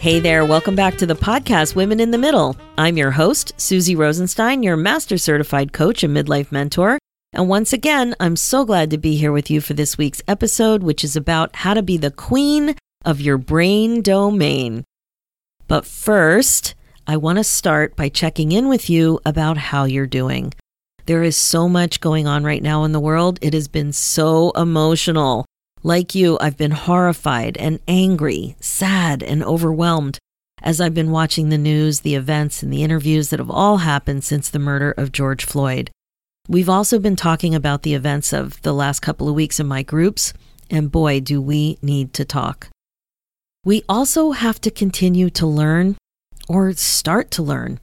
Hey there, welcome back to the podcast Women in the Middle. I'm your host, Suzy Rosenstein, your master certified coach and midlife mentor. And once again, I'm so glad to be here with you for this week's episode, which is about how to be the queen of your brain domain. But first, I want to start by checking in with you about how you're doing. There is so much going on right now in the world. It has been so emotional. Like you, I've been horrified and angry, sad and overwhelmed as I've been watching the news, the events, and the interviews that have all happened since the murder of George Floyd. We've also been talking about the events of the last couple of weeks in my groups, and boy, do we need to talk. We also have to continue to learn or start to learn.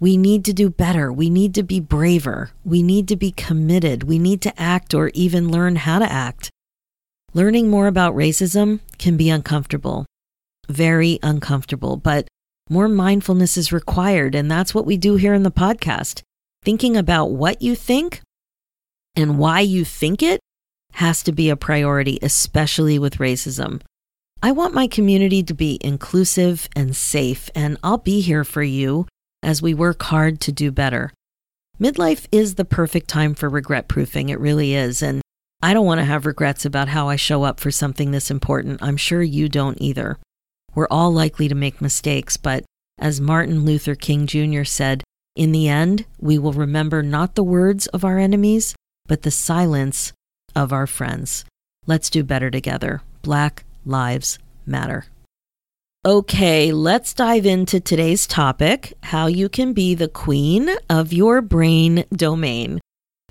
We need to do better. We need to be braver. We need to be committed. We need to act or even learn how to act. Learning more about racism can be uncomfortable, very uncomfortable, but more mindfulness is required. And that's what we do here in the podcast. Thinking about what you think and why you think it has to be a priority, especially with racism. I want my community to be inclusive and safe, and I'll be here for you as we work hard to do better. Midlife is the perfect time for regret proofing. It really is. And I don't want to have regrets about how I show up for something this important. I'm sure you don't either. We're all likely to make mistakes, but as Martin Luther King Jr. said, in the end, we will remember not the words of our enemies, but the silence of our friends. Let's do better together. Black Lives Matter. Okay, let's dive into today's topic how you can be the queen of your brain domain.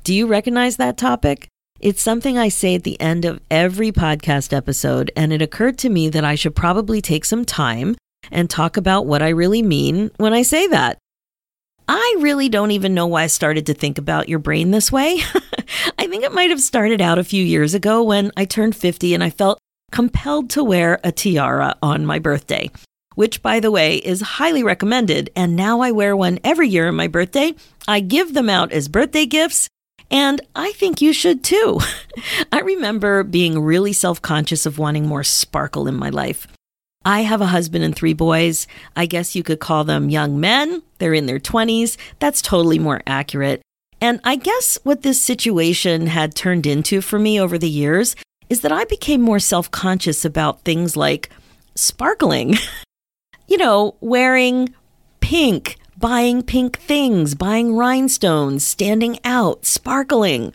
Do you recognize that topic? It's something I say at the end of every podcast episode, and it occurred to me that I should probably take some time and talk about what I really mean when I say that. I really don't even know why I started to think about your brain this way. I think it might have started out a few years ago when I turned 50 and I felt compelled to wear a tiara on my birthday, which, by the way, is highly recommended. And now I wear one every year on my birthday. I give them out as birthday gifts and I think you should too. I remember being really self conscious of wanting more sparkle in my life. I have a husband and three boys. I guess you could call them young men. They're in their 20s. That's totally more accurate. And I guess what this situation had turned into for me over the years is that I became more self conscious about things like sparkling. you know, wearing pink, buying pink things, buying rhinestones, standing out, sparkling.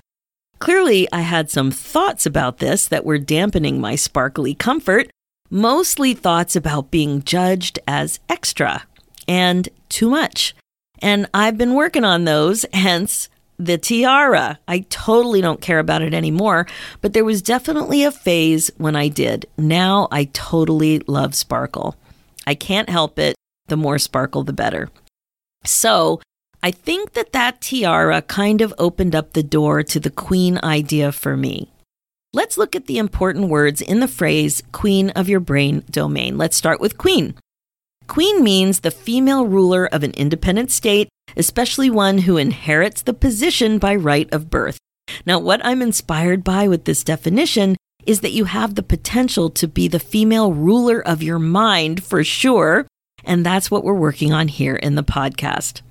Clearly, I had some thoughts about this that were dampening my sparkly comfort, mostly thoughts about being judged as extra and too much. And I've been working on those, hence the tiara. I totally don't care about it anymore, but there was definitely a phase when I did. Now I totally love sparkle. I can't help it. The more sparkle, the better. So I think that that tiara kind of opened up the door to the queen idea for me. Let's look at the important words in the phrase queen of your brain domain. Let's start with queen. Queen means the female ruler of an independent state, especially one who inherits the position by right of birth. Now, what I'm inspired by with this definition is that you have the potential to be the female ruler of your mind for sure, and that's what we're working on here in the podcast.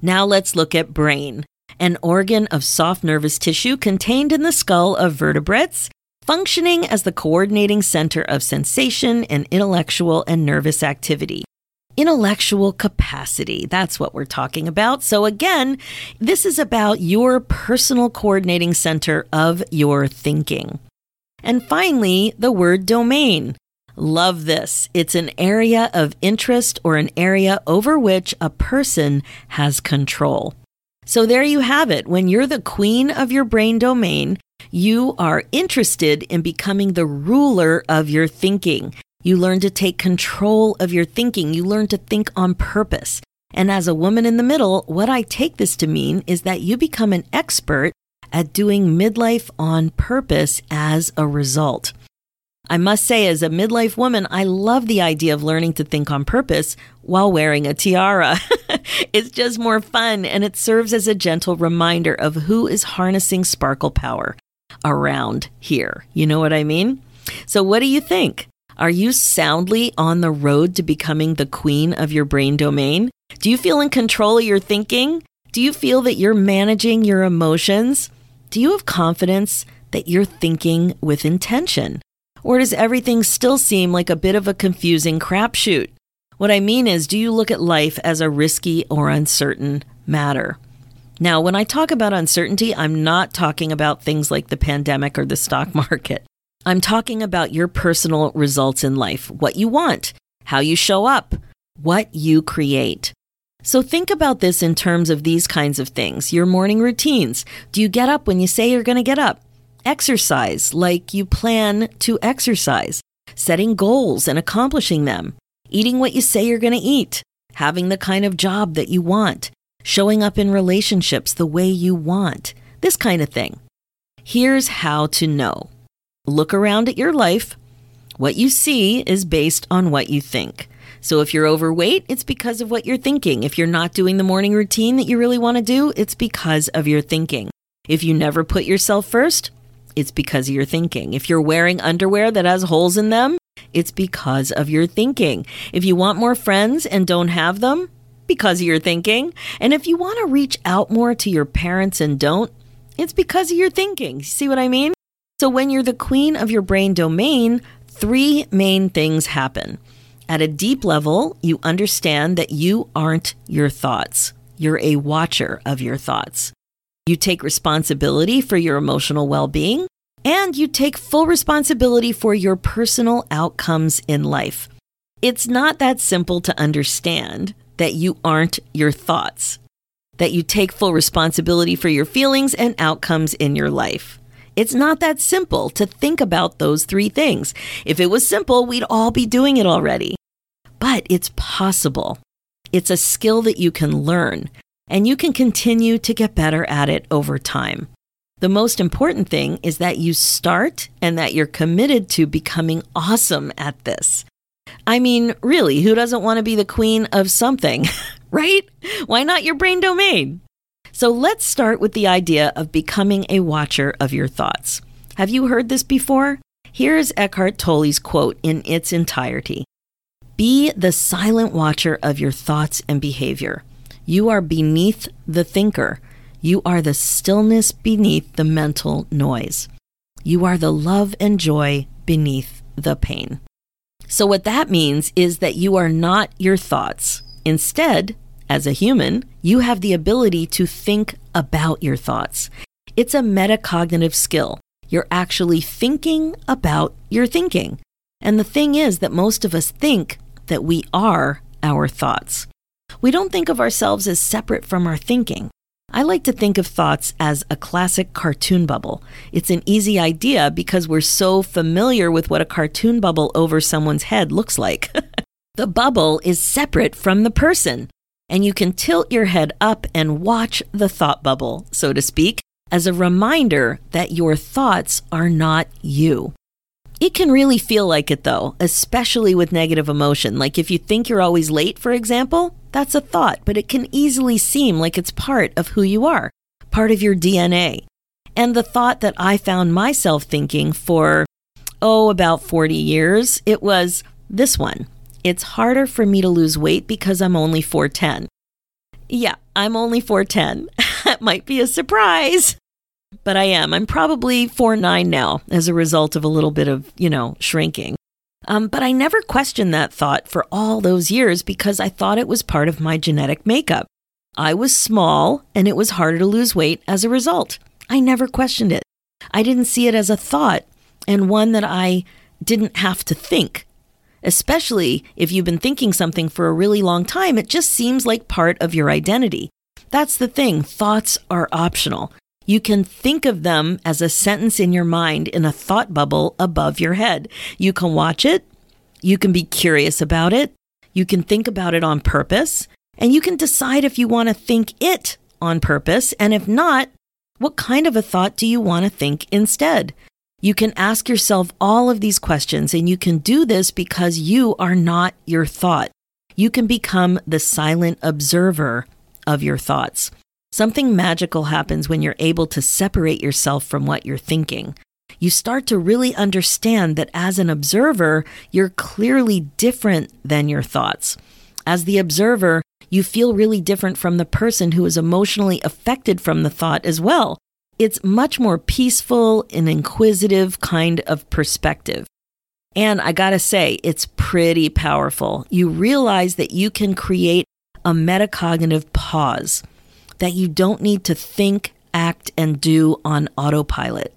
Now let's look at brain, an organ of soft nervous tissue contained in the skull of vertebrates, functioning as the coordinating center of sensation and intellectual and nervous activity. Intellectual capacity, that's what we're talking about. So, again, this is about your personal coordinating center of your thinking. And finally, the word domain. Love this. It's an area of interest or an area over which a person has control. So there you have it. When you're the queen of your brain domain, you are interested in becoming the ruler of your thinking. You learn to take control of your thinking. You learn to think on purpose. And as a woman in the middle, what I take this to mean is that you become an expert at doing midlife on purpose as a result. I must say, as a midlife woman, I love the idea of learning to think on purpose while wearing a tiara. it's just more fun and it serves as a gentle reminder of who is harnessing sparkle power around here. You know what I mean? So, what do you think? Are you soundly on the road to becoming the queen of your brain domain? Do you feel in control of your thinking? Do you feel that you're managing your emotions? Do you have confidence that you're thinking with intention? Or does everything still seem like a bit of a confusing crapshoot? What I mean is, do you look at life as a risky or uncertain matter? Now, when I talk about uncertainty, I'm not talking about things like the pandemic or the stock market. I'm talking about your personal results in life, what you want, how you show up, what you create. So think about this in terms of these kinds of things your morning routines. Do you get up when you say you're going to get up? Exercise like you plan to exercise, setting goals and accomplishing them, eating what you say you're going to eat, having the kind of job that you want, showing up in relationships the way you want, this kind of thing. Here's how to know look around at your life. What you see is based on what you think. So if you're overweight, it's because of what you're thinking. If you're not doing the morning routine that you really want to do, it's because of your thinking. If you never put yourself first, it's because of your thinking. If you're wearing underwear that has holes in them, it's because of your thinking. If you want more friends and don't have them, because of your thinking. And if you want to reach out more to your parents and don't, it's because of your thinking. See what I mean? So when you're the queen of your brain domain, three main things happen. At a deep level, you understand that you aren't your thoughts. You're a watcher of your thoughts. You take responsibility for your emotional well being, and you take full responsibility for your personal outcomes in life. It's not that simple to understand that you aren't your thoughts, that you take full responsibility for your feelings and outcomes in your life. It's not that simple to think about those three things. If it was simple, we'd all be doing it already. But it's possible. It's a skill that you can learn and you can continue to get better at it over time. The most important thing is that you start and that you're committed to becoming awesome at this. I mean, really, who doesn't want to be the queen of something, right? Why not your brain domain? So let's start with the idea of becoming a watcher of your thoughts. Have you heard this before? Here's Eckhart Tolle's quote in its entirety Be the silent watcher of your thoughts and behavior. You are beneath the thinker. You are the stillness beneath the mental noise. You are the love and joy beneath the pain. So, what that means is that you are not your thoughts. Instead, as a human, you have the ability to think about your thoughts. It's a metacognitive skill. You're actually thinking about your thinking. And the thing is that most of us think that we are our thoughts. We don't think of ourselves as separate from our thinking. I like to think of thoughts as a classic cartoon bubble. It's an easy idea because we're so familiar with what a cartoon bubble over someone's head looks like. the bubble is separate from the person, and you can tilt your head up and watch the thought bubble, so to speak, as a reminder that your thoughts are not you. It can really feel like it though, especially with negative emotion. Like if you think you're always late, for example, that's a thought, but it can easily seem like it's part of who you are, part of your DNA. And the thought that I found myself thinking for, oh, about 40 years, it was this one. It's harder for me to lose weight because I'm only 4'10. Yeah, I'm only 4'10. that might be a surprise but I am. I'm probably four nine now as a result of a little bit of, you know, shrinking. Um, but I never questioned that thought for all those years because I thought it was part of my genetic makeup. I was small and it was harder to lose weight as a result. I never questioned it. I didn't see it as a thought and one that I didn't have to think. Especially if you've been thinking something for a really long time, it just seems like part of your identity. That's the thing, thoughts are optional. You can think of them as a sentence in your mind in a thought bubble above your head. You can watch it. You can be curious about it. You can think about it on purpose. And you can decide if you want to think it on purpose, and if not, what kind of a thought do you want to think instead? You can ask yourself all of these questions, and you can do this because you are not your thought. You can become the silent observer of your thoughts. Something magical happens when you're able to separate yourself from what you're thinking. You start to really understand that as an observer, you're clearly different than your thoughts. As the observer, you feel really different from the person who is emotionally affected from the thought as well. It's much more peaceful and inquisitive kind of perspective. And I gotta say, it's pretty powerful. You realize that you can create a metacognitive pause, that you don't need to think, act, and do on autopilot,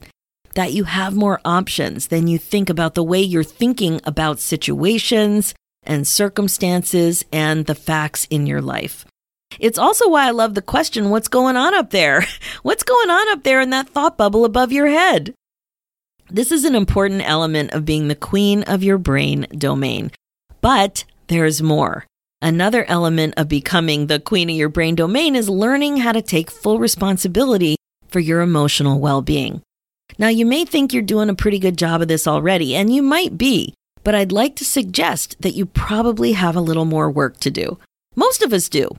that you have more options than you think about the way you're thinking about situations and circumstances and the facts in your life. It's also why I love the question what's going on up there? What's going on up there in that thought bubble above your head? This is an important element of being the queen of your brain domain. But there's more. Another element of becoming the queen of your brain domain is learning how to take full responsibility for your emotional well being. Now, you may think you're doing a pretty good job of this already, and you might be, but I'd like to suggest that you probably have a little more work to do. Most of us do.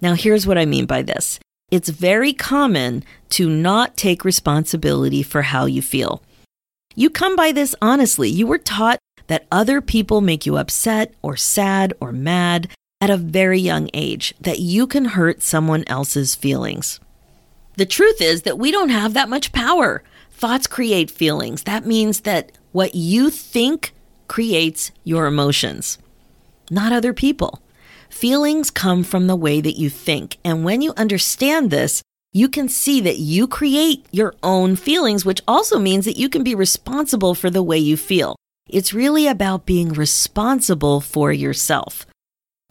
Now, here's what I mean by this it's very common to not take responsibility for how you feel. You come by this honestly. You were taught that other people make you upset or sad or mad at a very young age, that you can hurt someone else's feelings. The truth is that we don't have that much power. Thoughts create feelings. That means that what you think creates your emotions, not other people. Feelings come from the way that you think. And when you understand this, you can see that you create your own feelings, which also means that you can be responsible for the way you feel. It's really about being responsible for yourself.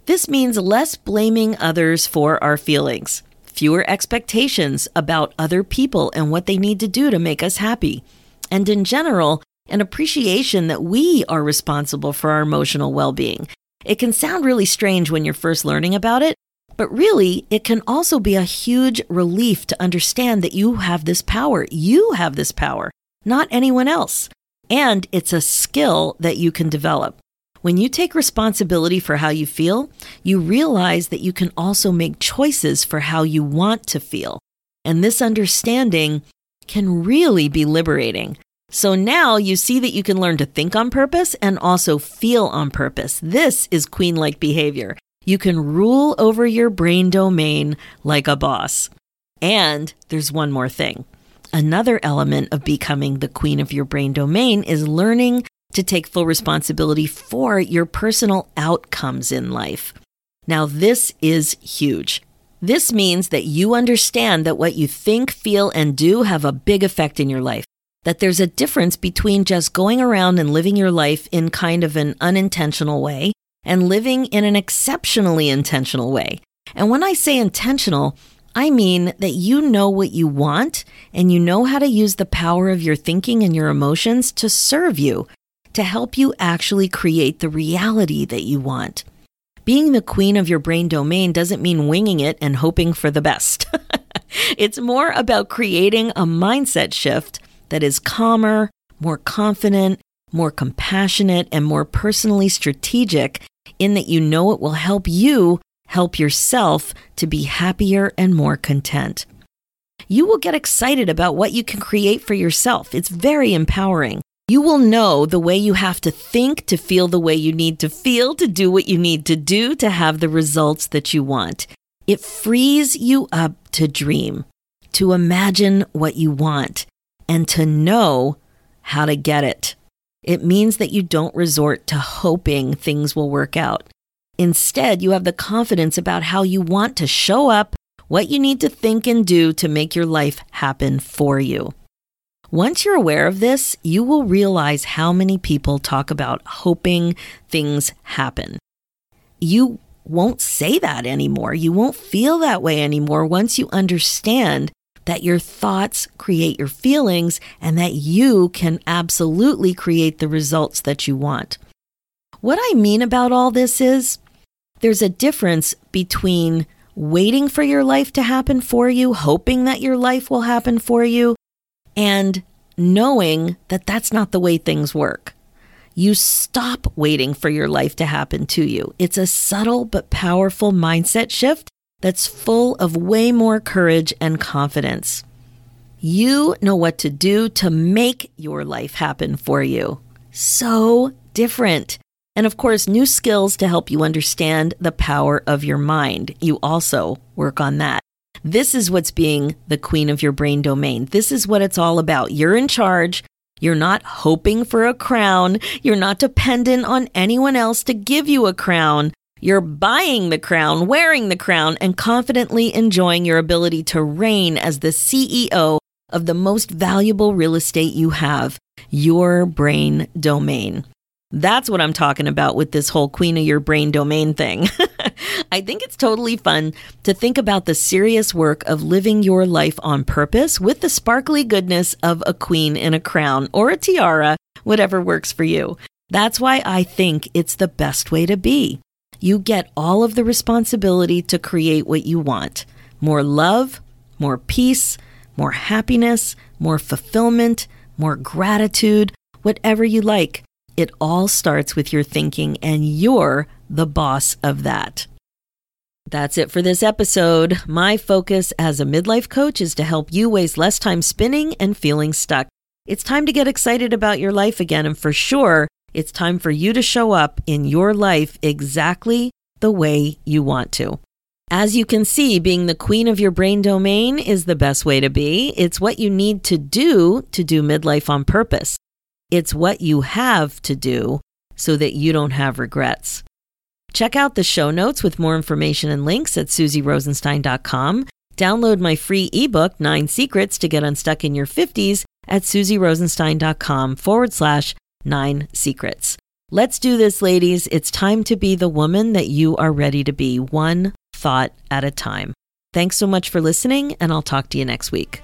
This means less blaming others for our feelings, fewer expectations about other people and what they need to do to make us happy, and in general, an appreciation that we are responsible for our emotional well being. It can sound really strange when you're first learning about it, but really, it can also be a huge relief to understand that you have this power. You have this power, not anyone else. And it's a skill that you can develop. When you take responsibility for how you feel, you realize that you can also make choices for how you want to feel. And this understanding can really be liberating. So now you see that you can learn to think on purpose and also feel on purpose. This is queen like behavior. You can rule over your brain domain like a boss. And there's one more thing. Another element of becoming the queen of your brain domain is learning to take full responsibility for your personal outcomes in life. Now, this is huge. This means that you understand that what you think, feel, and do have a big effect in your life. That there's a difference between just going around and living your life in kind of an unintentional way and living in an exceptionally intentional way. And when I say intentional, I mean that you know what you want and you know how to use the power of your thinking and your emotions to serve you, to help you actually create the reality that you want. Being the queen of your brain domain doesn't mean winging it and hoping for the best. it's more about creating a mindset shift that is calmer, more confident, more compassionate, and more personally strategic in that you know it will help you help yourself to be happier and more content. You will get excited about what you can create for yourself. It's very empowering. You will know the way you have to think to feel the way you need to feel, to do what you need to do to have the results that you want. It frees you up to dream, to imagine what you want, and to know how to get it. It means that you don't resort to hoping things will work out. Instead, you have the confidence about how you want to show up, what you need to think and do to make your life happen for you. Once you're aware of this, you will realize how many people talk about hoping things happen. You won't say that anymore. You won't feel that way anymore once you understand that your thoughts create your feelings and that you can absolutely create the results that you want. What I mean about all this is there's a difference between waiting for your life to happen for you, hoping that your life will happen for you, and knowing that that's not the way things work. You stop waiting for your life to happen to you. It's a subtle but powerful mindset shift that's full of way more courage and confidence. You know what to do to make your life happen for you. So different. And of course, new skills to help you understand the power of your mind. You also work on that. This is what's being the queen of your brain domain. This is what it's all about. You're in charge. You're not hoping for a crown. You're not dependent on anyone else to give you a crown. You're buying the crown, wearing the crown, and confidently enjoying your ability to reign as the CEO of the most valuable real estate you have, your brain domain. That's what I'm talking about with this whole queen of your brain domain thing. I think it's totally fun to think about the serious work of living your life on purpose with the sparkly goodness of a queen in a crown or a tiara, whatever works for you. That's why I think it's the best way to be. You get all of the responsibility to create what you want more love, more peace, more happiness, more fulfillment, more gratitude, whatever you like. It all starts with your thinking, and you're the boss of that. That's it for this episode. My focus as a midlife coach is to help you waste less time spinning and feeling stuck. It's time to get excited about your life again, and for sure, it's time for you to show up in your life exactly the way you want to. As you can see, being the queen of your brain domain is the best way to be. It's what you need to do to do midlife on purpose. It's what you have to do so that you don't have regrets. Check out the show notes with more information and links at suzyrosenstein.com. Download my free ebook, Nine Secrets to Get Unstuck in Your 50s, at suzyrosenstein.com forward slash nine secrets. Let's do this, ladies. It's time to be the woman that you are ready to be, one thought at a time. Thanks so much for listening, and I'll talk to you next week.